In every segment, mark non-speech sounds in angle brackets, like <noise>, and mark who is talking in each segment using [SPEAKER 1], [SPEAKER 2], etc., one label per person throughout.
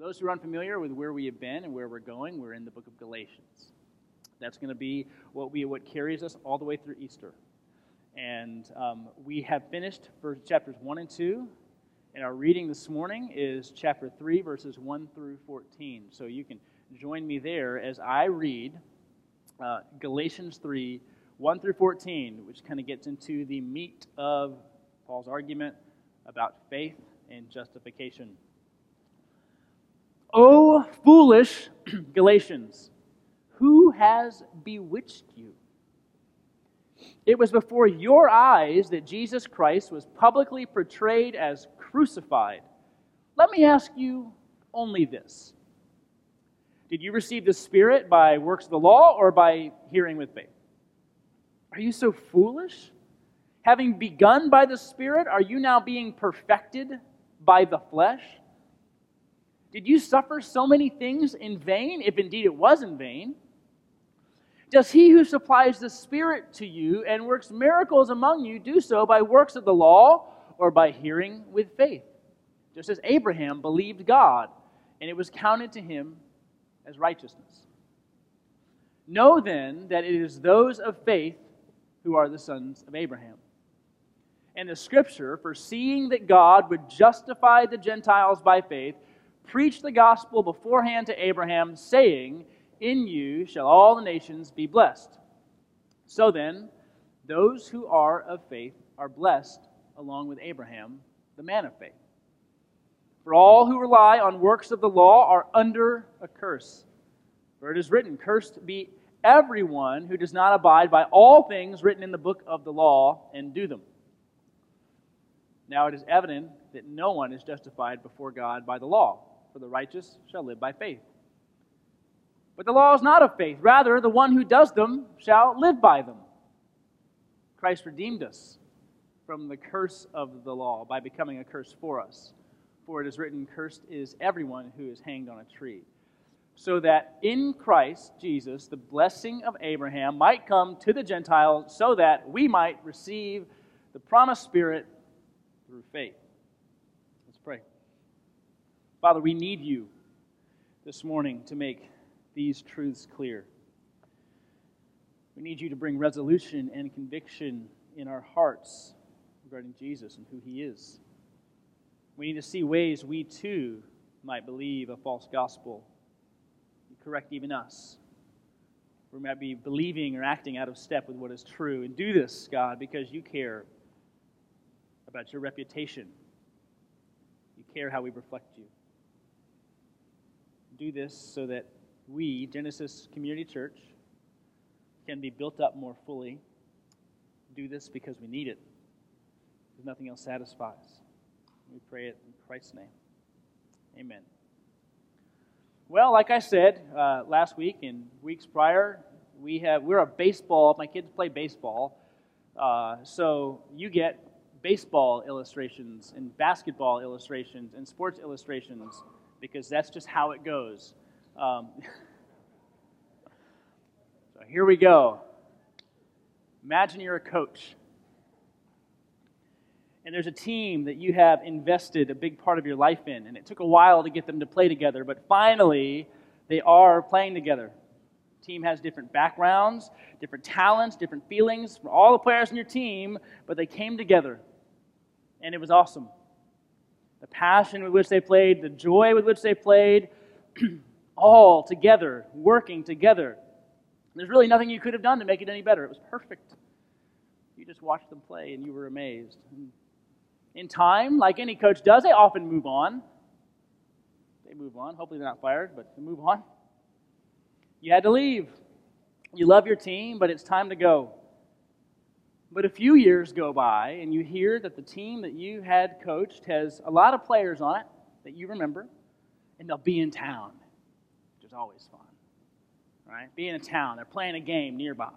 [SPEAKER 1] those who are unfamiliar with where we have been and where we're going, we're in the book of Galatians. That's going to be what we what carries us all the way through Easter. And um, we have finished verse, chapters 1 and 2. And our reading this morning is chapter 3, verses 1 through 14. So you can join me there as I read uh, Galatians 3, 1 through 14, which kind of gets into the meat of Paul's argument about faith and justification. O foolish <clears throat> Galatians, who has bewitched you? It was before your eyes that Jesus Christ was publicly portrayed as crucified. Let me ask you only this Did you receive the Spirit by works of the law or by hearing with faith? Are you so foolish? Having begun by the Spirit, are you now being perfected by the flesh? Did you suffer so many things in vain, if indeed it was in vain? Does he who supplies the Spirit to you and works miracles among you do so by works of the law or by hearing with faith? Just as Abraham believed God, and it was counted to him as righteousness. Know then that it is those of faith who are the sons of Abraham. And the scripture, foreseeing that God would justify the Gentiles by faith, preached the gospel beforehand to Abraham, saying, In you shall all the nations be blessed. So then, those who are of faith are blessed along with Abraham, the man of faith. For all who rely on works of the law are under a curse. For it is written, Cursed be everyone who does not abide by all things written in the book of the law and do them. Now it is evident that no one is justified before God by the law, for the righteous shall live by faith. But the law is not of faith. Rather, the one who does them shall live by them. Christ redeemed us from the curse of the law by becoming a curse for us. For it is written, Cursed is everyone who is hanged on a tree. So that in Christ Jesus, the blessing of Abraham might come to the Gentiles, so that we might receive the promised Spirit through faith. Father, we need you this morning to make these truths clear. We need you to bring resolution and conviction in our hearts regarding Jesus and who he is. We need to see ways we too might believe a false gospel. Correct even us. We might be believing or acting out of step with what is true. And do this, God, because you care about your reputation. You care how we reflect you. Do this so that we, Genesis Community Church, can be built up more fully. Do this because we need it, because nothing else satisfies. We pray it in Christ's name. Amen. Well, like I said uh, last week and weeks prior, we have we're a baseball. My kids play baseball, uh, so you get baseball illustrations and basketball illustrations and sports illustrations because that's just how it goes. Um, <laughs> so here we go. Imagine you're a coach. And there's a team that you have invested a big part of your life in, and it took a while to get them to play together, but finally they are playing together. The team has different backgrounds, different talents, different feelings from all the players in your team, but they came together and it was awesome. The passion with which they played, the joy with which they played, <clears throat> all together, working together. There's really nothing you could have done to make it any better. It was perfect. You just watched them play and you were amazed. In time, like any coach does, they often move on. They move on. Hopefully, they're not fired, but they move on. You had to leave. You love your team, but it's time to go. But a few years go by, and you hear that the team that you had coached has a lot of players on it that you remember, and they'll be in town, which is always fun. Right? Being in a town, they're playing a game nearby.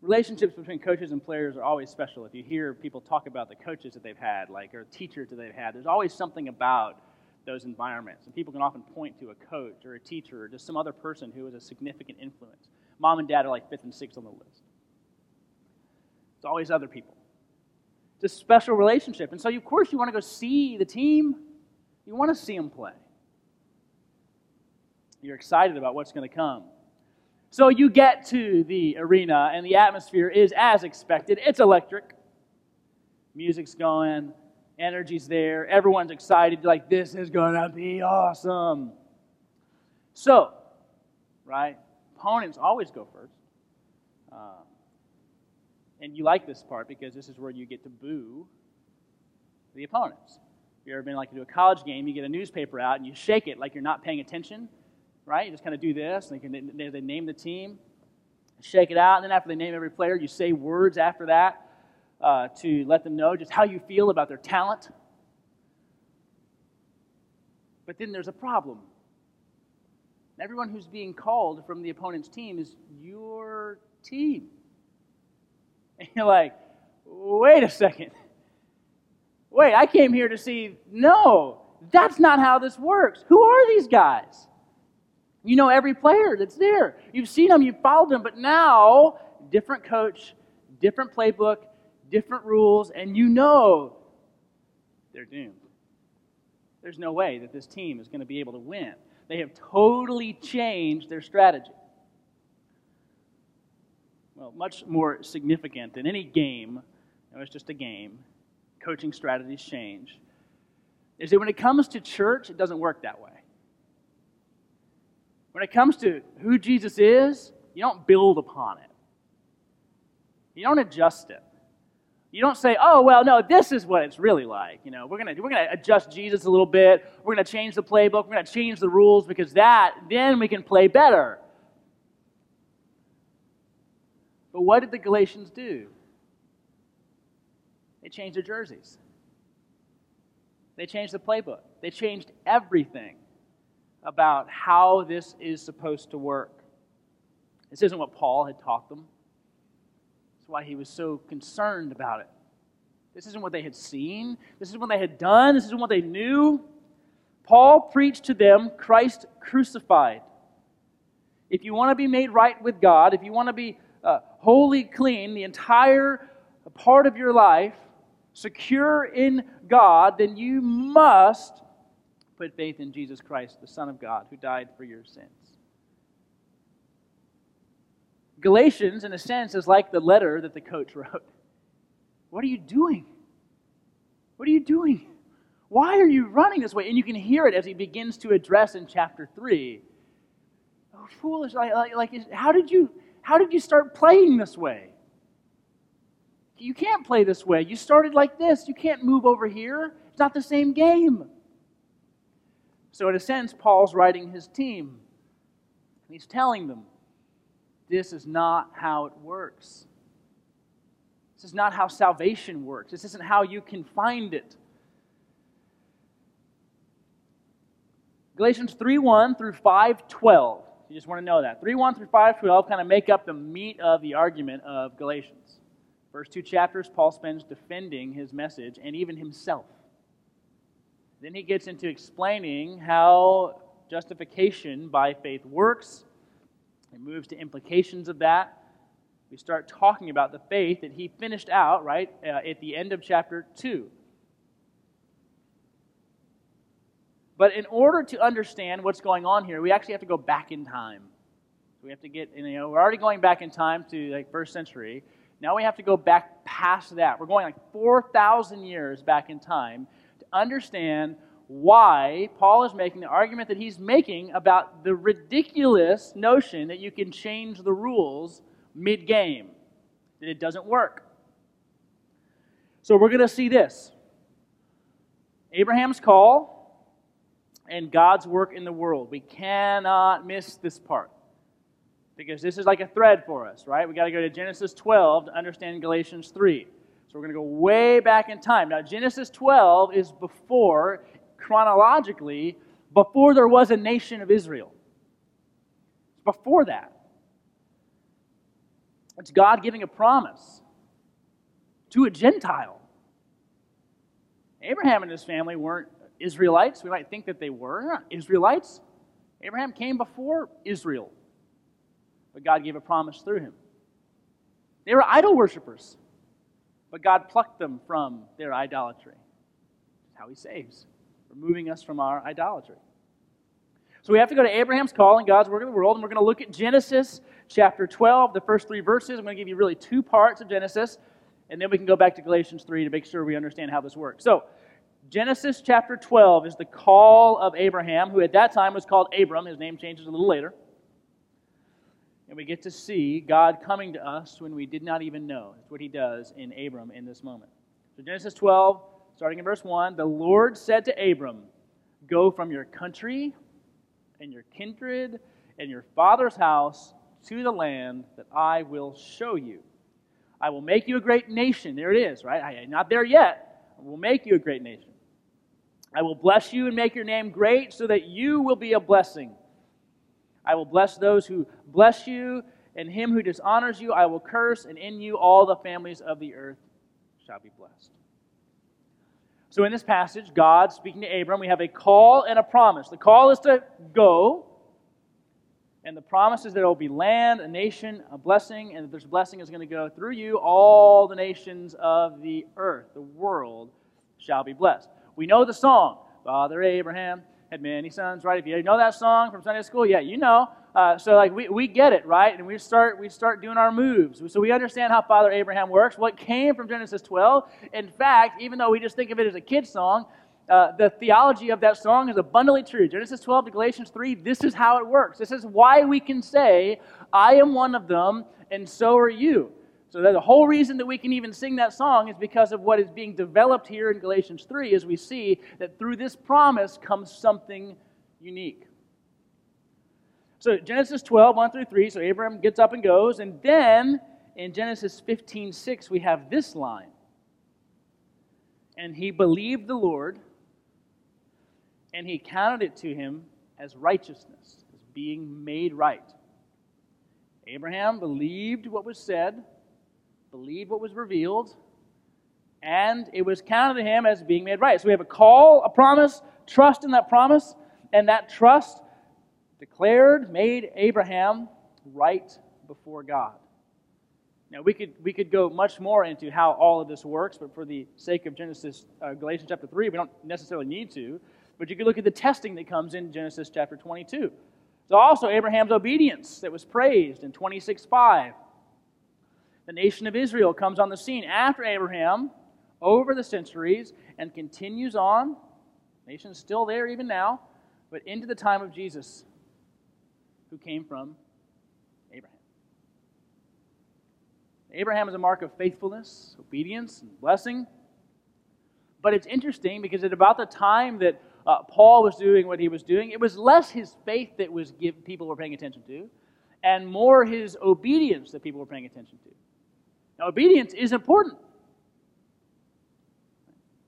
[SPEAKER 1] Relationships between coaches and players are always special. If you hear people talk about the coaches that they've had, like or teachers that they've had, there's always something about those environments. And people can often point to a coach or a teacher or just some other person who was a significant influence. Mom and dad are like fifth and sixth on the list. It's always other people. It's a special relationship. And so, of course, you want to go see the team. You want to see them play. You're excited about what's going to come. So you get to the arena, and the atmosphere is as expected. It's electric. Music's going, energy's there, everyone's excited, like, this is going to be awesome. So, right, opponents always go first. Um, and you like this part because this is where you get to boo the opponents. If you've ever been like to a college game, you get a newspaper out and you shake it like you're not paying attention, right? You just kind of do this, and they, can, they name the team, shake it out, and then after they name every player, you say words after that uh, to let them know just how you feel about their talent. But then there's a problem. Everyone who's being called from the opponent's team is your team. And <laughs> you're like, wait a second. Wait, I came here to see. No, that's not how this works. Who are these guys? You know every player that's there. You've seen them, you've followed them, but now, different coach, different playbook, different rules, and you know they're doomed. There's no way that this team is going to be able to win. They have totally changed their strategy. Well, much more significant than any game, it was just a game, coaching strategies change, is that when it comes to church, it doesn't work that way. When it comes to who Jesus is, you don't build upon it. You don't adjust it. You don't say, oh, well, no, this is what it's really like. You know, we're gonna we're gonna adjust Jesus a little bit. We're to change the playbook. We're to change the rules because that, then we can play better. But what did the Galatians do? They changed their jerseys. They changed the playbook. They changed everything about how this is supposed to work. This isn't what Paul had taught them That's why he was so concerned about it. This isn't what they had seen. This is what they had done. This isn't what they knew. Paul preached to them Christ crucified. If you want to be made right with God, if you want to be uh, wholly clean, the entire part of your life, secure in God, then you must put faith in Jesus Christ, the Son of God, who died for your sins. Galatians, in a sense, is like the letter that the coach <laughs> wrote. What are you doing? What are you doing? Why are you running this way? And you can hear it as he begins to address in chapter 3. Oh, foolish. Like, like, like, how, did you, how did you start playing this way? You can't play this way. You started like this. You can't move over here. It's not the same game. So, in a sense, Paul's writing his team. He's telling them this is not how it works. This is not how salvation works. This isn't how you can find it. Galatians 3:1 through 5:12. You just want to know that. 3 1 through 5:12 kind of make up the meat of the argument of Galatians. First two chapters Paul spends defending his message and even himself. Then he gets into explaining how justification by faith works it moves to implications of that. We start talking about the faith that he finished out, right, uh, at the end of chapter 2. But in order to understand what's going on here, we actually have to go back in time. We have to get, you know, we're already going back in time to like first century. Now we have to go back past that. We're going like 4,000 years back in time to understand why Paul is making the argument that he's making about the ridiculous notion that you can change the rules mid game, that it doesn't work. So we're going to see this Abraham's call and God's work in the world. We cannot miss this part because this is like a thread for us, right? We got to go to Genesis 12 to understand Galatians 3. So we're going to go way back in time. Now, Genesis 12 is before chronologically before there was a nation of Israel. Before that. It's God giving a promise to a Gentile. Abraham and his family weren't Israelites. We might think that they were. Not Israelites. Abraham came before Israel, but God gave a promise through him. They were idol worshippers, but God plucked them from their idolatry. That's how he saves. removing us from our idolatry. So we have to go to Abraham's call and God's work in the world, and we're going to look at Genesis chapter 12, the first three verses. I'm going to give you really two parts of Genesis, and then we can go back to Galatians 3 to make sure we understand how this works. So, Genesis chapter 12 is the call of Abraham, who at that time was called Abram. His name changes a little later. And we get to see God coming to us when we did not even know. That's what he does in Abram in this moment. So, Genesis 12, starting in verse 1 The Lord said to Abram, Go from your country and your kindred and your father's house to the land that I will show you. I will make you a great nation. There it is, right? I, am not there yet. I will make you a great nation. I will bless you and make your name great so that you will be a blessing. I will bless those who bless you, and him who dishonors you I will curse, and in you all the families of the earth shall be blessed. So, in this passage, God speaking to Abram, we have a call and a promise. The call is to go, and the promise is that it will be land, a nation, a blessing, and that this blessing is going to go through you. All the nations of the earth, the world, shall be blessed. We know the song, Father Abraham had many sons, right? If you know that song from Sunday school, yeah, you know. Uh, so like we, we get it, right? And we start we start doing our moves. So we understand how Father Abraham works. What came from Genesis 12. In fact, even though we just think of it as a kid's song, uh, the theology of that song is abundantly true. Genesis 12 to Galatians 3, this is how it works. This is why we can say, I am one of them, and so are you. So the whole reason that we can even sing that song is because of what is being developed here in Galatians 3 as we see that through this promise comes something unique. So Genesis 12, 1 through 3, so Abraham gets up and goes, and then in Genesis 15, 6, we have this line. And he believed the Lord, and he counted it to him as righteousness, as being made right. Abraham believed what was said believed what was revealed, and it was counted to him as being made right. So we have a call, a promise, trust in that promise, and that trust declared, made Abraham right before God. Now, we could, we could go much more into how all of this works, but for the sake of Genesis, uh, Galatians chapter 3, we don't necessarily need to. But you could look at the testing that comes in Genesis chapter 22. So also Abraham's obedience that was praised in 26 5 the nation of Israel comes on the scene after Abraham over the centuries and continues on. The nation's still there even now, but into the time of Jesus, who came from Abraham. Abraham is a mark of faithfulness, obedience, and blessing. But it's interesting because at about the time that uh, Paul was doing what he was doing, it was less his faith that was give, people were paying attention to, and more his obedience that people were paying attention to. Now, obedience is important.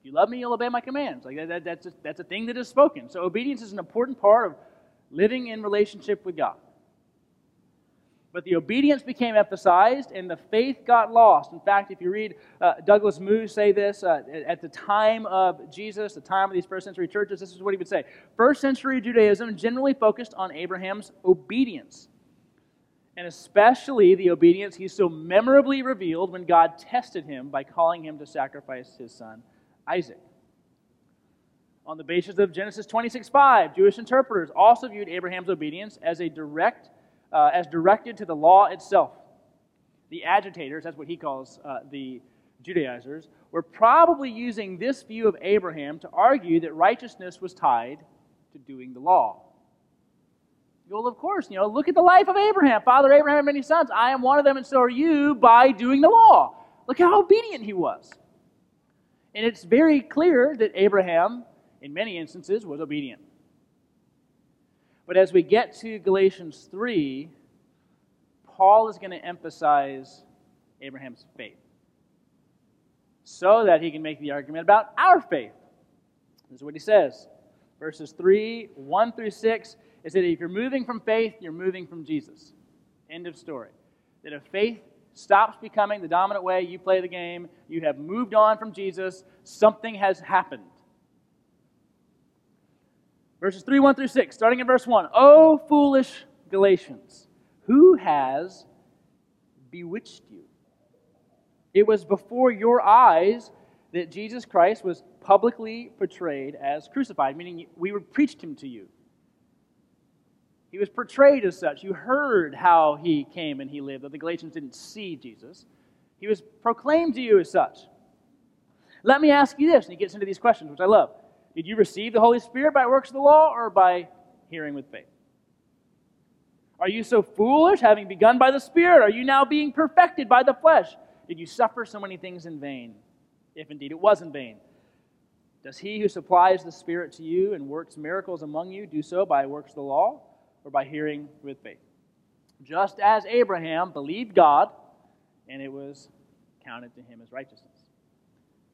[SPEAKER 1] If you love me, you'll obey my commands. Like that, that, that's, a, that's a thing that is spoken. So, obedience is an important part of living in relationship with God. But the obedience became emphasized and the faith got lost. In fact, if you read uh, Douglas Moo say this, uh, at the time of Jesus, the time of these first century churches, this is what he would say. First century Judaism generally focused on Abraham's obedience and especially the obedience he so memorably revealed when God tested him by calling him to sacrifice his son Isaac. On the basis of Genesis 26:5, Jewish interpreters also viewed Abraham's obedience as a direct, uh, as directed to the law itself. The agitators, that's what he calls uh, the Judaizers, were probably using this view of Abraham to argue that righteousness was tied to doing the law. Well, of course, you know, look at the life of Abraham. Father Abraham had many sons. I am one of them, and so are you by doing the law. Look how obedient he was. And it's very clear that Abraham, in many instances, was obedient. But as we get to Galatians 3, Paul is going to emphasize Abraham's faith so that he can make the argument about our faith. This is what he says. Verses 3, 1 through 6 is that if you're moving from faith, you're moving from Jesus. End of story. That if faith stops becoming the dominant way you play the game, you have moved on from Jesus, something has happened. Verses 3, 1 through 6, starting in verse 1. O foolish Galatians, who has bewitched you? It was before your eyes that Jesus Christ was publicly portrayed as crucified, meaning we preached him to you. He was portrayed as such. You heard how he came and he lived, though the Galatians didn't see Jesus. He was proclaimed to you as such. Let me ask you this, and he gets into these questions, which I love. Did you receive the Holy Spirit by works of the law or by hearing with faith? Are you so foolish, having begun by the Spirit? Are you now being perfected by the flesh? Did you suffer so many things in vain? If indeed it was in vain. Does he who supplies the Spirit to you and works miracles among you do so by works of the law or by hearing with faith? Just as Abraham believed God, and it was counted to him as righteousness.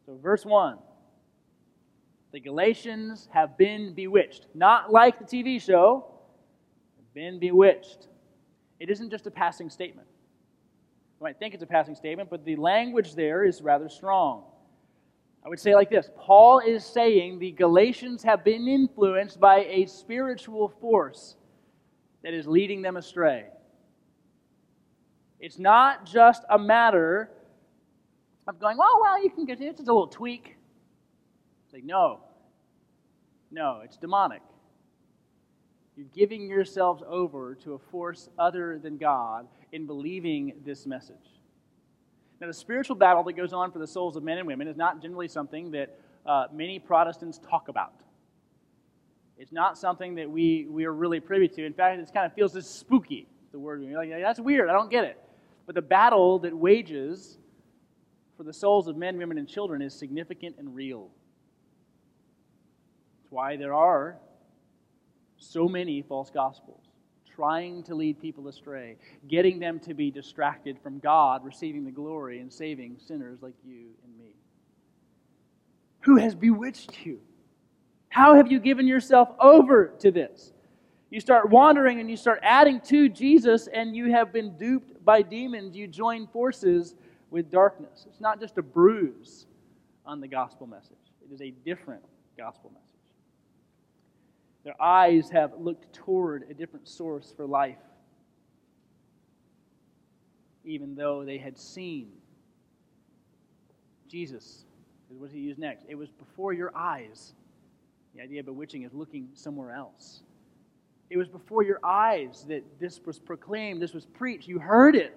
[SPEAKER 1] So, verse 1 the Galatians have been bewitched. Not like the TV show, been bewitched. It isn't just a passing statement. You might think it's a passing statement, but the language there is rather strong. I would say like this Paul is saying the Galatians have been influenced by a spiritual force that is leading them astray. It's not just a matter of going, oh, well, you can get it, it's just a little tweak. It's like, no. No, it's demonic. You're giving yourselves over to a force other than God in believing this message. Now, the spiritual battle that goes on for the souls of men and women is not generally something that uh, many Protestants talk about. It's not something that we, we are really privy to. In fact, it kind of feels spooky, the word. You're like, that's weird, I don't get it. But the battle that wages for the souls of men, women, and children is significant and real. That's why there are so many false gospels, trying to lead people astray, getting them to be distracted from God receiving the glory and saving sinners like you and me. Who has bewitched you? How have you given yourself over to this? You start wandering and you start adding to Jesus, and you have been duped by demons. You join forces with darkness. It's not just a bruise on the gospel message, it is a different gospel message. Their eyes have looked toward a different source for life, even though they had seen Jesus. What what he use next. It was before your eyes. The idea of bewitching is looking somewhere else. It was before your eyes that this was proclaimed, this was preached. You heard it.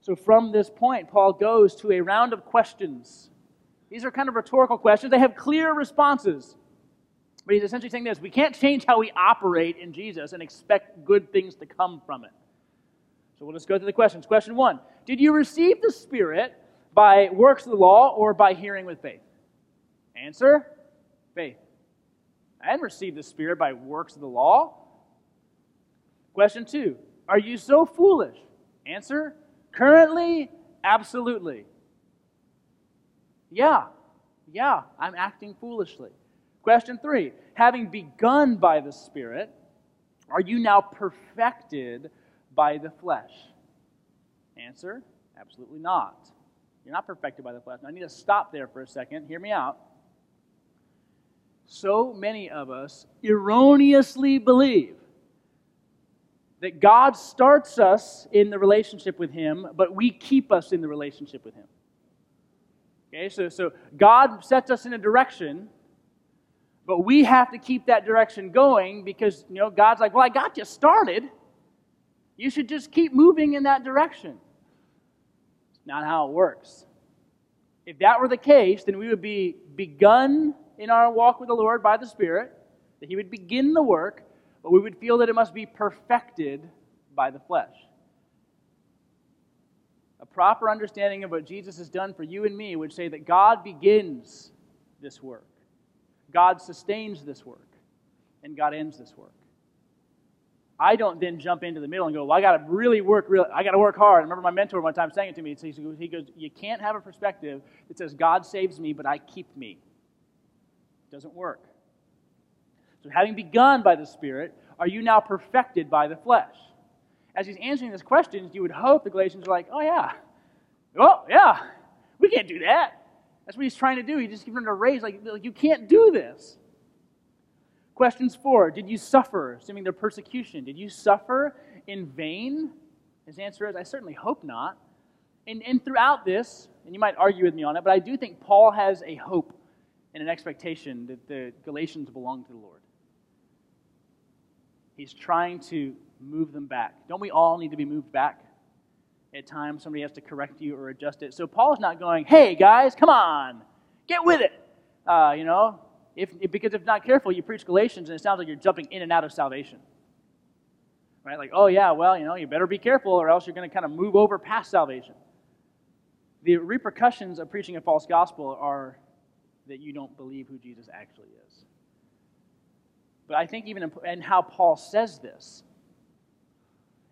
[SPEAKER 1] So, from this point, Paul goes to a round of questions these are kind of rhetorical questions. They have clear responses. But he's essentially saying this we can't change how we operate in Jesus and expect good things to come from it. So we'll just go through the questions. Question one Did you receive the Spirit by works of the law or by hearing with faith? Answer faith. I didn't receive the Spirit by works of the law. Question two Are you so foolish? Answer currently, absolutely. Yeah, yeah, I'm acting foolishly. Question three Having begun by the Spirit, are you now perfected by the flesh? Answer Absolutely not. You're not perfected by the flesh. Now, I need to stop there for a second. Hear me out. So many of us erroneously believe that God starts us in the relationship with Him, but we keep us in the relationship with Him. Okay, so, so God sets us in a direction, but we have to keep that direction going because, you know, God's like, well, I got you started. You should just keep moving in that direction. Not how it works. If that were the case, then we would be begun in our walk with the Lord by the Spirit, that He would begin the work, but we would feel that it must be perfected by the flesh a proper understanding of what Jesus has done for you and me would say that God begins this work, God sustains this work, and God ends this work. I don't then jump into the middle and go, well, I got to really work, really, I got to work hard. I remember my mentor one time saying it to me. He goes, you can't have a perspective that says God saves me, but I keep me. It doesn't work. So, having begun by the Spirit, are you now perfected by the flesh? as he's answering these questions, you would hope the Galatians are like, oh, yeah. Oh, yeah. We can't do that. That's what he's trying to do. He just gives them a raise, like, like, you can't do this. Questions four Did you suffer, assuming their persecution? Did you suffer in vain? His answer is, I certainly hope not. And, and throughout this, and you might argue with me on it, but I do think Paul has a hope and an expectation that the Galatians belong to the Lord. He's trying to move them back. Don't we all need to be moved back? At times, somebody has to correct you or adjust it. So Paul's not going, hey, guys, come on, get with it. Uh, you know, if, because if not careful, you preach Galatians and it sounds like you're jumping in and out of salvation. Right? Like, oh, yeah, well, you know, you better be careful or else you're going to kind of move over past salvation. The repercussions of preaching a false gospel are that you don't believe who Jesus actually is. But I think even in, how Paul says this,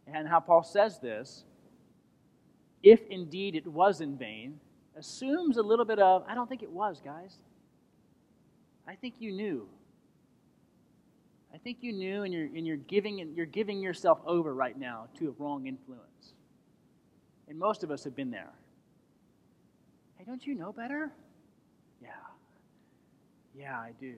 [SPEAKER 1] and how Paul says this, if indeed it was in vain, assumes a little bit of, I don't think it was, guys. I think you knew. I think you knew, and you're, and you're, giving, and you're giving yourself over right now to a wrong influence. And most of us have been there. Hey, don't you know better? Yeah. Yeah, I do.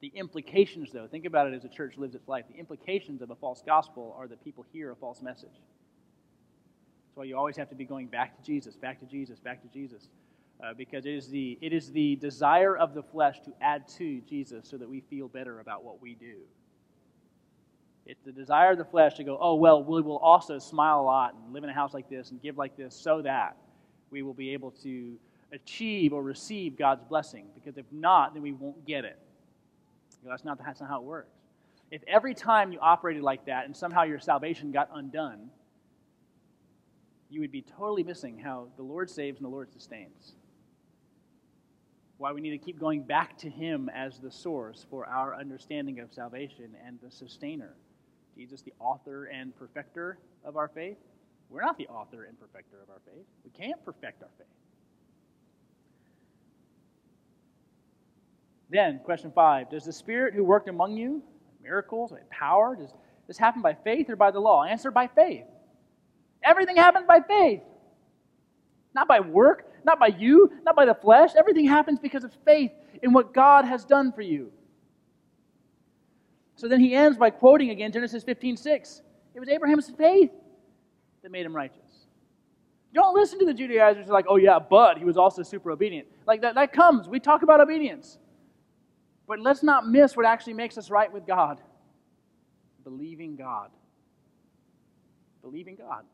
[SPEAKER 1] The implications, though, think about it as a church lives its life. The implications of a false gospel are that people hear a false message. That's why you always have to be going back to Jesus, back to Jesus, back to Jesus. Uh, because it is, the, it is the desire of the flesh to add to Jesus so that we feel better about what we do. It's the desire of the flesh to go, oh, well, we will also smile a lot and live in a house like this and give like this so that we will be able to achieve or receive God's blessing. Because if not, then we won't get it. You know, that's, not, that's not how it works. If every time you operated like that and somehow your salvation got undone, you would be totally missing how the Lord saves and the Lord sustains. Why we need to keep going back to Him as the source for our understanding of salvation and the sustainer. Jesus, the author and perfecter of our faith. We're not the author and perfecter of our faith. We can't perfect our faith. Then, question five Does the Spirit who worked among you, miracles, power, does this happen by faith or by the law? Answer by faith. Everything happens by faith. Not by work, not by you, not by the flesh. Everything happens because of faith in what God has done for you. So then he ends by quoting again Genesis 15 6. It was Abraham's faith that made him righteous. Don't listen to the Judaizers like, oh yeah, but he was also super obedient. Like that, that comes. We talk about obedience. But let's not miss what actually makes us right with God believing God. Believing God.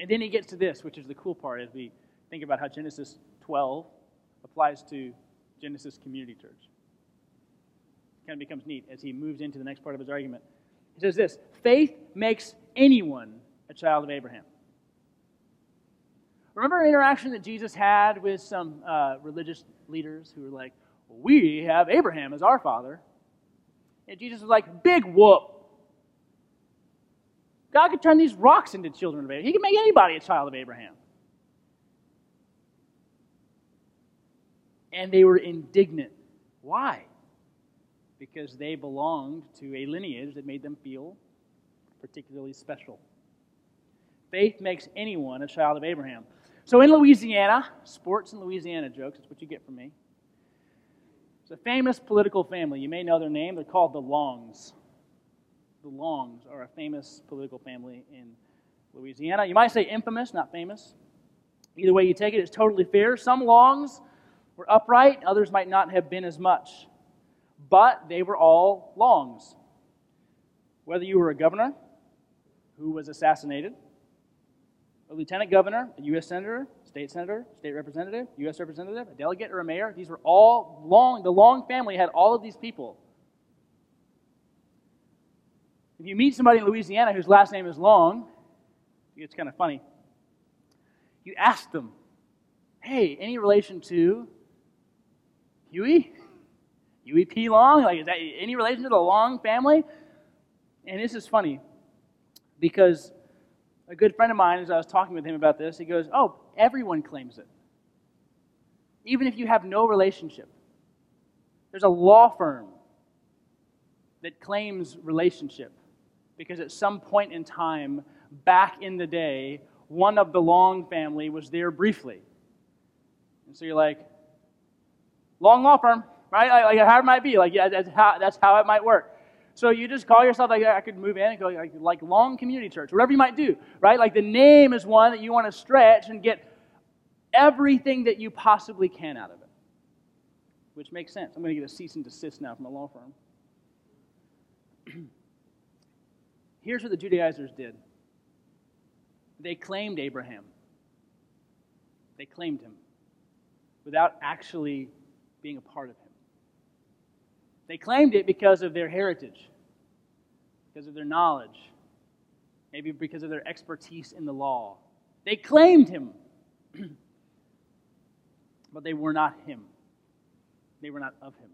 [SPEAKER 1] And then he gets to this, which is the cool part as we think about how Genesis 12 applies to Genesis Community Church. It kind of becomes neat as he moves into the next part of his argument. He says this faith makes anyone a child of Abraham. Remember an interaction that Jesus had with some uh, religious leaders who were like, We have Abraham as our father. And Jesus was like, Big whoop. God could turn these rocks into children of Abraham. He could make anybody a child of Abraham. And they were indignant. Why? Because they belonged to a lineage that made them feel particularly special. Faith makes anyone a child of Abraham. So in Louisiana, sports in Louisiana jokes, that's what you get from me. It's a famous political family. You may know their name. They're called the Longs. The Longs are a famous political family in Louisiana. You might say infamous, not famous. Either way you take it, it's totally fair. Some Longs were upright, others might not have been as much. But they were all Longs. Whether you were a governor who was assassinated, a lieutenant governor, a U.S. senator, state senator, state representative, U.S. representative, a delegate, or a mayor. These were all long, the Long family had all of these people. If you meet somebody in Louisiana whose last name is Long, it's kind of funny. You ask them, hey, any relation to Huey? Huey P. Long? Like, is that any relation to the Long family? And this is funny because a good friend of mine, as I was talking with him about this, he goes, Oh, everyone claims it. Even if you have no relationship. There's a law firm that claims relationship because at some point in time, back in the day, one of the Long family was there briefly. And so you're like, Long law firm, right? Like, how it might be. Like, yeah, that's how, that's how it might work. So you just call yourself like I could move in and go like, like Long Community Church, whatever you might do, right? Like the name is one that you want to stretch and get everything that you possibly can out of it, which makes sense. I'm going to get a cease and desist now from a law firm. <clears throat> Here's what the Judaizers did they claimed Abraham, they claimed him without actually being a part of him. They claimed it because of their heritage, because of their knowledge, maybe because of their expertise in the law. They claimed him, <clears throat> but they were not him. They were not of him.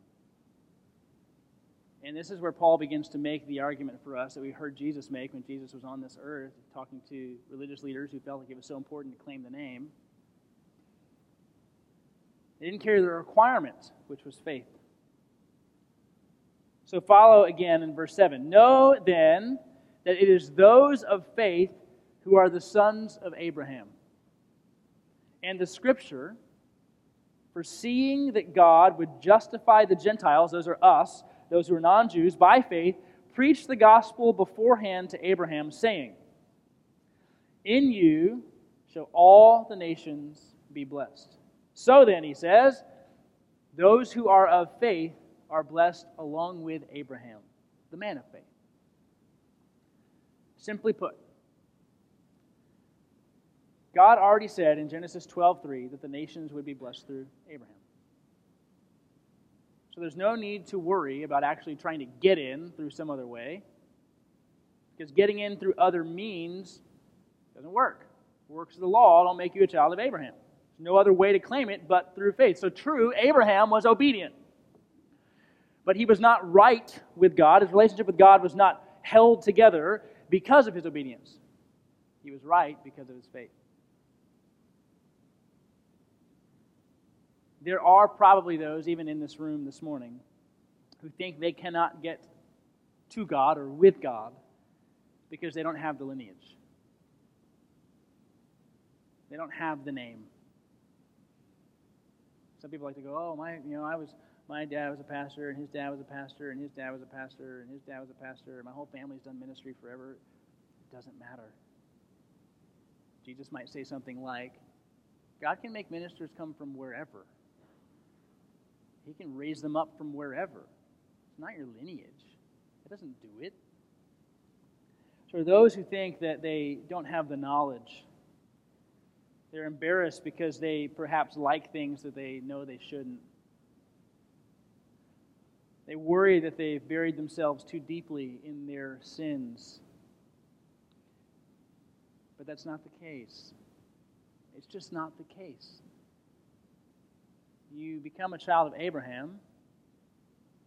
[SPEAKER 1] And this is where Paul begins to make the argument for us that we heard Jesus make when Jesus was on this earth, talking to religious leaders who felt like it was so important to claim the name. They didn't carry the requirement, which was faith. So follow again in verse 7. Know then that it is those of faith who are the sons of Abraham. And the scripture, foreseeing that God would justify the Gentiles, those are us, those who are non Jews, by faith, preached the gospel beforehand to Abraham, saying, In you shall all the nations be blessed. So then, he says, those who are of faith are blessed along with Abraham, the man of faith. Simply put, God already said in Genesis 12:3 that the nations would be blessed through Abraham. So there's no need to worry about actually trying to get in through some other way. Because getting in through other means doesn't work. Works of the law don't make you a child of Abraham. There's no other way to claim it but through faith. So true, Abraham was obedient. But he was not right with God. His relationship with God was not held together because of his obedience. He was right because of his faith. There are probably those, even in this room this morning, who think they cannot get to God or with God because they don't have the lineage. They don't have the name. Some people like to go, "Oh, my, you know, I was my dad was a pastor and his dad was a pastor and his dad was a pastor and his dad was a pastor. and My whole family's done ministry forever." It doesn't matter. Jesus might say something like, God can make ministers come from wherever. He can raise them up from wherever. It's not your lineage, it doesn't do it. So, those who think that they don't have the knowledge, they're embarrassed because they perhaps like things that they know they shouldn't. They worry that they've buried themselves too deeply in their sins. But that's not the case. It's just not the case you become a child of Abraham,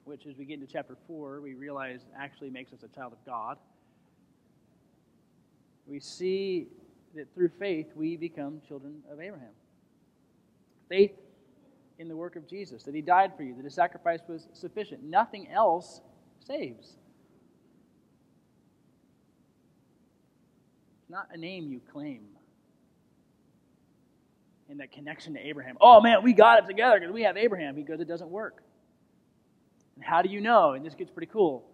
[SPEAKER 1] which as we get into chapter 4, we realize actually makes us a child of God. We see that through faith we become children of Abraham. Faith in the work of Jesus, that he died for you, that his sacrifice was sufficient. Nothing else saves. It's not a name you claim in that connection to Abraham. Oh man, we got it together because we have Abraham. He goes, it doesn't work. And how do you know? And this gets pretty cool.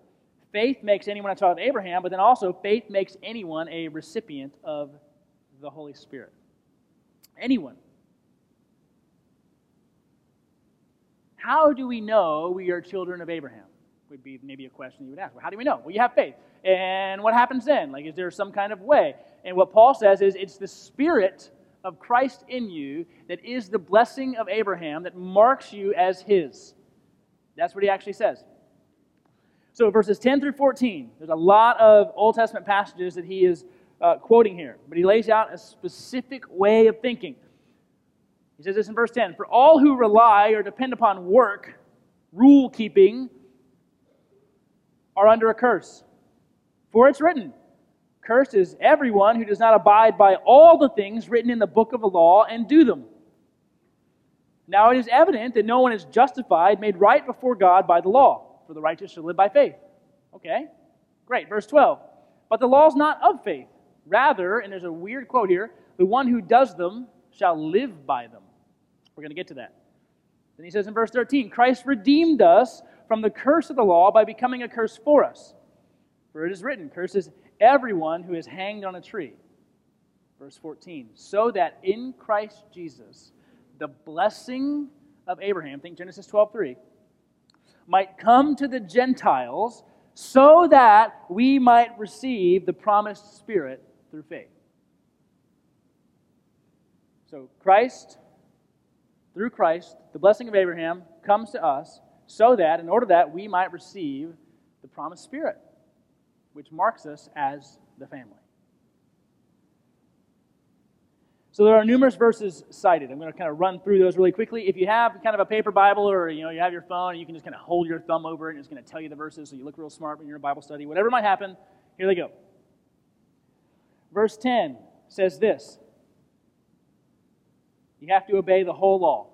[SPEAKER 1] Faith makes anyone a child of Abraham, but then also faith makes anyone a recipient of the Holy Spirit. Anyone. How do we know we are children of Abraham? Would be maybe a question you would ask. Well, how do we know? Well, you have faith. And what happens then? Like, is there some kind of way? And what Paul says is it's the Spirit of Christ in you that is the blessing of Abraham that marks you as his. That's what he actually says. So, verses 10 through 14, there's a lot of Old Testament passages that he is uh, quoting here, but he lays out a specific way of thinking. He says this in verse 10 For all who rely or depend upon work, rule keeping, are under a curse. For it's written, Cursed is everyone who does not abide by all the things written in the book of the law and do them. Now it is evident that no one is justified, made right before God by the law, for the righteous shall live by faith. Okay, great. Verse 12. But the law is not of faith. Rather, and there's a weird quote here, the one who does them shall live by them. We're going to get to that. Then he says in verse 13, Christ redeemed us from the curse of the law by becoming a curse for us. For it is written, Curses everyone who is hanged on a tree. Verse 14, so that in Christ Jesus the blessing of Abraham, think Genesis 12 3, might come to the Gentiles so that we might receive the promised Spirit through faith. So, Christ, through Christ, the blessing of Abraham comes to us so that, in order that we might receive the promised Spirit, which marks us as the family. So there are numerous verses cited. I'm going to kind of run through those really quickly. If you have kind of a paper Bible or you know you have your phone, you can just kind of hold your thumb over it and it's going to tell you the verses so you look real smart when you're in Bible study. Whatever might happen, here they go. Verse 10 says this. You have to obey the whole law,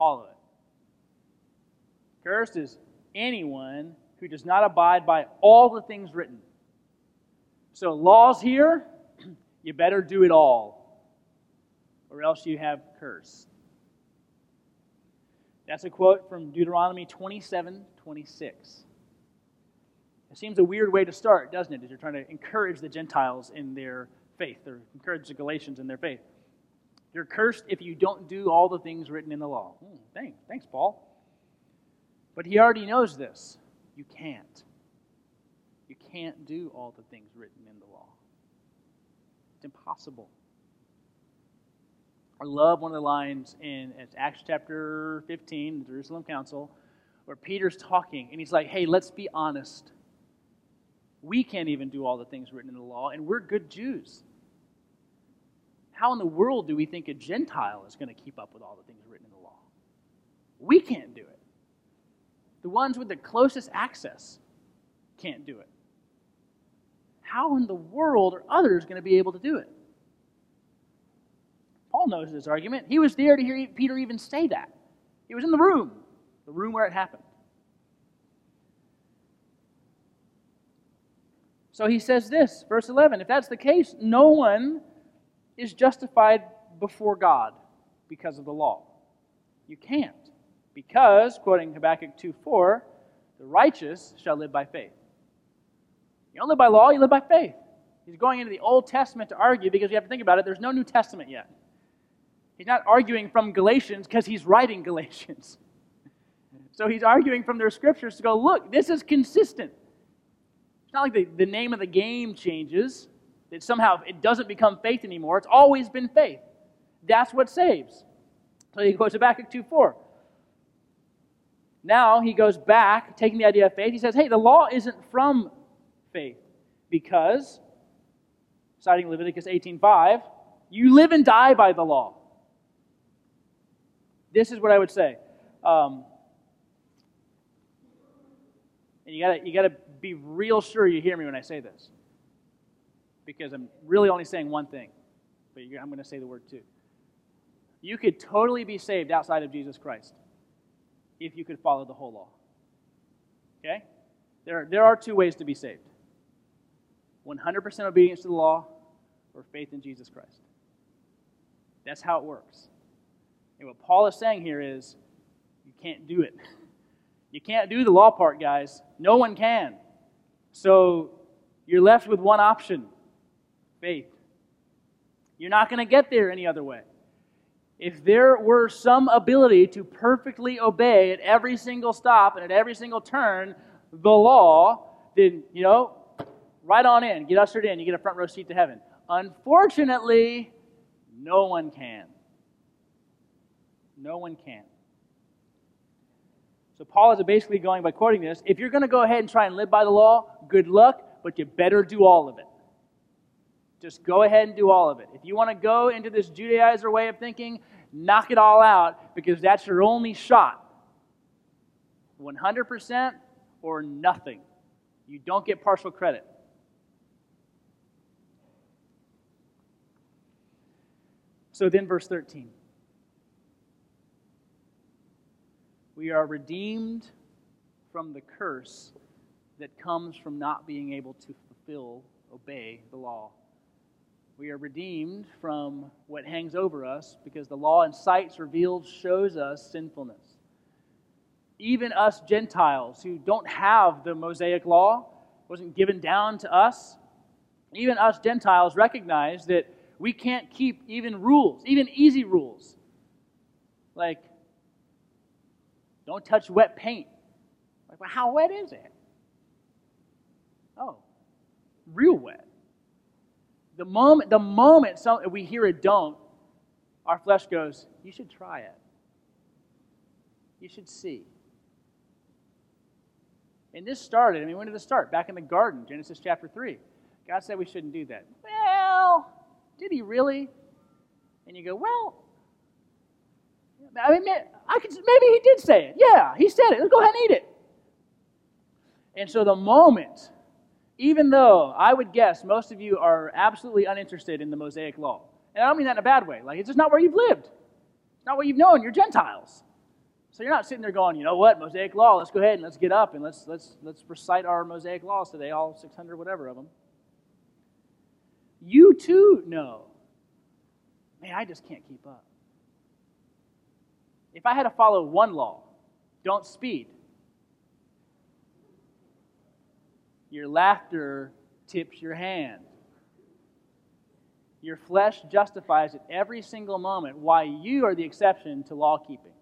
[SPEAKER 1] all of it. Cursed is anyone who does not abide by all the things written. So, laws here, <clears throat> you better do it all or else you have curse. That's a quote from Deuteronomy 27 26. It seems a weird way to start, doesn't it? As you're trying to encourage the Gentiles in their faith, or encourage the Galatians in their faith. You're cursed if you don't do all the things written in the law. Hmm, thanks, thanks, Paul. But he already knows this. You can't. You can't do all the things written in the law. It's impossible. I love one of the lines in Acts chapter 15, the Jerusalem Council, where Peter's talking and he's like, hey, let's be honest. We can't even do all the things written in the law, and we're good Jews. How in the world do we think a Gentile is going to keep up with all the things written in the law? We can't do it. The ones with the closest access can't do it. How in the world are others going to be able to do it? Paul knows this argument. He was there to hear Peter even say that. He was in the room, the room where it happened. So he says this, verse 11 if that's the case, no one is justified before God because of the law. You can't. Because, quoting Habakkuk 2 4, the righteous shall live by faith. You don't live by law, you live by faith. He's going into the Old Testament to argue because you have to think about it, there's no New Testament yet. He's not arguing from Galatians because he's writing <laughs> Galatians. So he's arguing from their scriptures to go, look, this is consistent. It's not like the, the name of the game changes, that somehow it doesn't become faith anymore. It's always been faith. That's what saves. So he quotes Habakkuk to 2 4. Now he goes back, taking the idea of faith. He says, hey, the law isn't from faith because, citing Leviticus 18.5, you live and die by the law. This is what I would say. Um, and you gotta you gotta be real sure you hear me when I say this, because I'm really only saying one thing, but I'm going to say the word too. You could totally be saved outside of Jesus Christ if you could follow the whole law. Okay? There, there are two ways to be saved 100% obedience to the law or faith in Jesus Christ. That's how it works. And what Paul is saying here is you can't do it. <laughs> You can't do the law part, guys. No one can. So you're left with one option faith. You're not going to get there any other way. If there were some ability to perfectly obey at every single stop and at every single turn the law, then, you know, right on in, get ushered in, you get a front row seat to heaven. Unfortunately, no one can. No one can. So Paul is basically going by quoting this if you're going to go ahead and try and live by the law, good luck, but you better do all of it. Just go ahead and do all of it. If you want to go into this Judaizer way of thinking, knock it all out because that's your only shot. 100% or nothing. You don't get partial credit. So then, verse 13. We are redeemed from the curse that comes from not being able to fulfill, obey the law. We are redeemed from what hangs over us because the law incites, reveals, shows us sinfulness. even us Gentiles who don't have the Mosaic law, wasn't given down to us, even us Gentiles recognize that we can't keep even rules, even easy rules. Like, don't touch wet paint. Like, well, how wet is it? Oh, real wet. The moment, the moment some, we hear a don't, our flesh goes, You should try it. You should see. And this started, I mean, when did this start? Back in the garden, Genesis chapter 3. God said we shouldn't do that. Well, did he really? And you go, well, I mean, I could, maybe he did say it. Yeah, he said it. Let's go ahead and eat it. And so the moment, even though I would guess most of you are absolutely uninterested in the Mosaic law, and I don't mean that in a bad way, like it's just not where you've lived. It's not what you've known. You're Gentiles. So you're not sitting there going, you know what, Mosaic law, let's go ahead and let's get up and let's, let's, let's recite our Mosaic laws today, all 600 whatever of them. You too know, man, I just can't keep up. If I had to follow one law, don't speed, your laughter tips your hand. Your flesh justifies at every single moment why you are the exception to law keeping.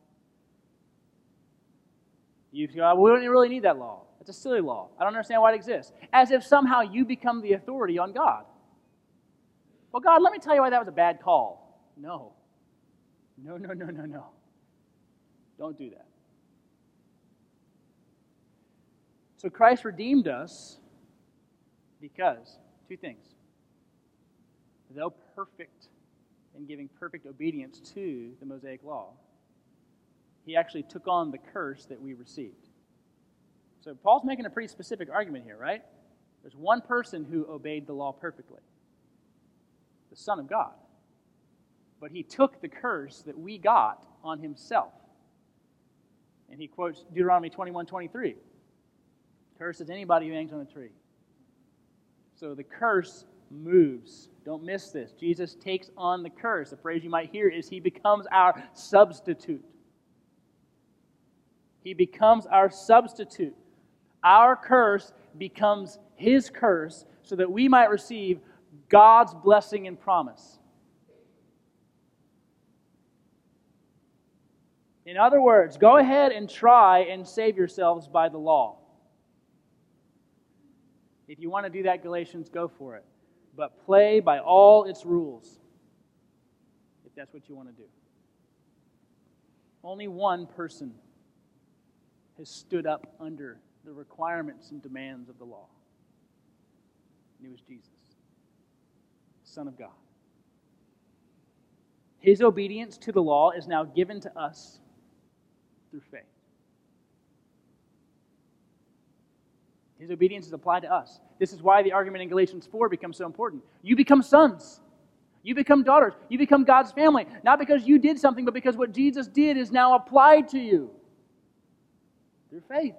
[SPEAKER 1] You go, we don't really need that law. It's a silly law. I don't understand why it exists. As if somehow you become the authority on God. Well, God, let me tell you why that was a bad call. No. No, no, no, no, no. Don't do that. So Christ redeemed us because two things. Though perfect in giving perfect obedience to the Mosaic law, he actually took on the curse that we received. So Paul's making a pretty specific argument here, right? There's one person who obeyed the law perfectly the Son of God. But he took the curse that we got on himself. And he quotes Deuteronomy 21 23. Curse is anybody who hangs on a tree. So the curse moves. Don't miss this. Jesus takes on the curse. The phrase you might hear is he becomes our substitute. He becomes our substitute. Our curse becomes his curse so that we might receive God's blessing and promise. In other words, go ahead and try and save yourselves by the law. If you want to do that, Galatians, go for it. But play by all its rules, if that's what you want to do. Only one person has stood up under the requirements and demands of the law. And it was Jesus, Son of God. His obedience to the law is now given to us through faith. His obedience is applied to us. This is why the argument in Galatians 4 becomes so important. You become sons. You become daughters. You become God's family. Not because you did something, but because what Jesus did is now applied to you through faith.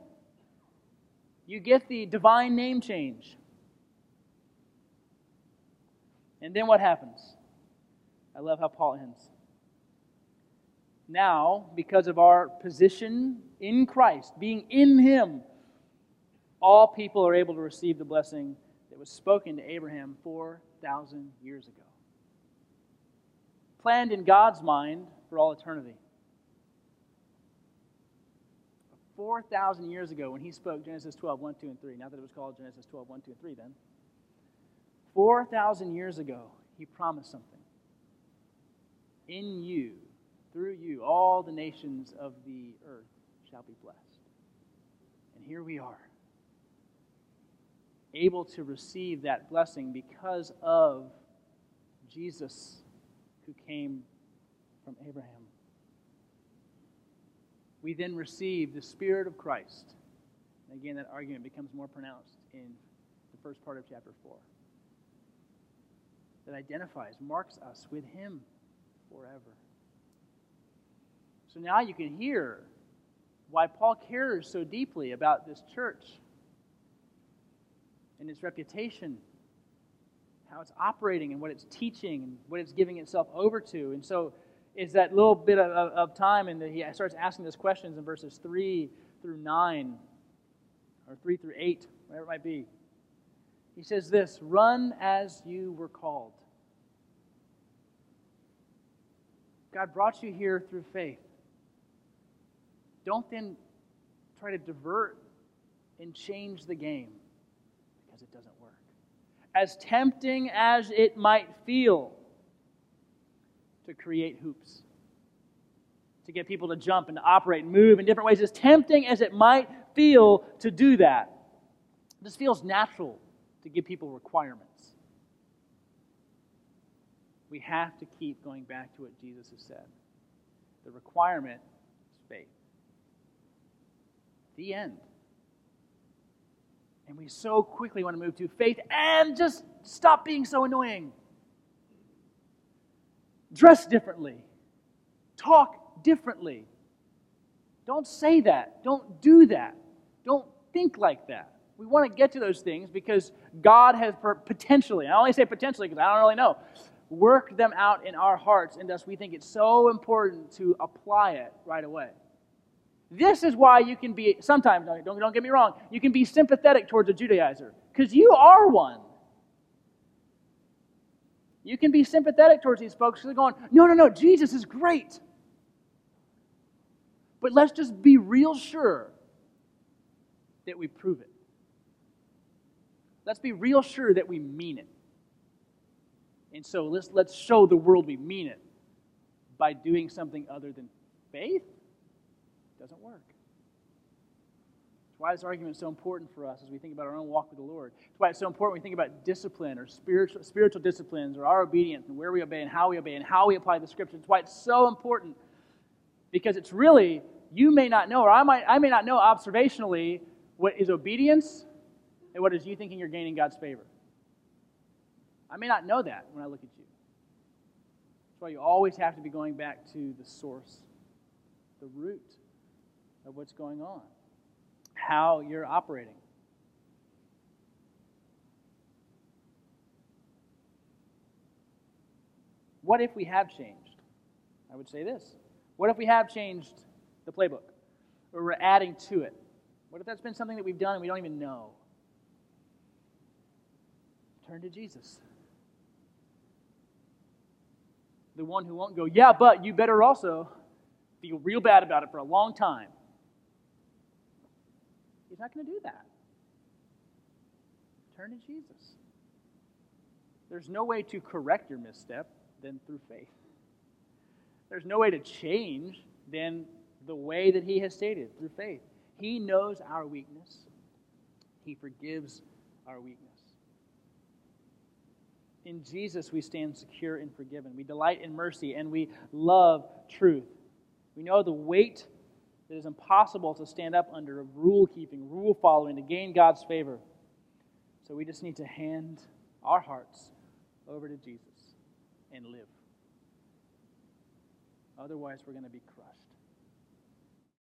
[SPEAKER 1] You get the divine name change. And then what happens? I love how Paul ends. Now, because of our position in Christ, being in Him, all people are able to receive the blessing that was spoken to Abraham 4,000 years ago. Planned in God's mind for all eternity. 4,000 years ago when he spoke Genesis 12, 1, 2, and 3. Not that it was called Genesis 12, 1, 2, and 3 then. 4,000 years ago, he promised something. In you, through you, all the nations of the earth shall be blessed. And here we are, able to receive that blessing because of Jesus who came from Abraham we then receive the Spirit of Christ. And again, that argument becomes more pronounced in the first part of chapter 4. That identifies, marks us with Him forever. So now you can hear why Paul cares so deeply about this church and its reputation, how it's operating and what it's teaching and what it's giving itself over to. And so is that little bit of, of time, and he starts asking those questions in verses 3 through 9, or 3 through 8, whatever it might be. He says this Run as you were called. God brought you here through faith. Don't then try to divert and change the game because it doesn't work. As tempting as it might feel to create hoops, to get people to jump and to operate and move in different ways, as tempting as it might feel to do that, this feels natural to give people requirements. We have to keep going back to what Jesus has said. The requirement is faith. The end. And we so quickly want to move to faith and just stop being so annoying. Dress differently. Talk differently. Don't say that. Don't do that. Don't think like that. We want to get to those things because God has potentially, I only say potentially because I don't really know, worked them out in our hearts, and thus we think it's so important to apply it right away. This is why you can be, sometimes, don't, don't get me wrong, you can be sympathetic towards a Judaizer, because you are one. You can be sympathetic towards these folks because they're going, no, no, no, Jesus is great. But let's just be real sure that we prove it. Let's be real sure that we mean it. And so let's, let's show the world we mean it by doing something other than faith doesn't work. That's why this argument is so important for us as we think about our own walk with the Lord. That's why it's so important when we think about discipline or spiritual, spiritual disciplines or our obedience and where we obey and how we obey and how we apply the scripture. That's why it's so important because it's really, you may not know, or I, might, I may not know observationally what is obedience and what is you thinking you're gaining God's favor. I may not know that when I look at you. That's why you always have to be going back to the source, the root of what's going on, how you're operating. What if we have changed? I would say this. What if we have changed the playbook? Or we're adding to it? What if that's been something that we've done and we don't even know? Turn to Jesus. The one who won't go, yeah, but you better also feel real bad about it for a long time. He's not going to do that. Turn to Jesus. There's no way to correct your misstep than through faith. There's no way to change than the way that He has stated through faith. He knows our weakness, He forgives our weakness. In Jesus, we stand secure and forgiven. We delight in mercy and we love truth. We know the weight that is impossible to stand up under rule keeping, rule following, to gain God's favor. So we just need to hand our hearts over to Jesus and live. Otherwise, we're going to be crushed.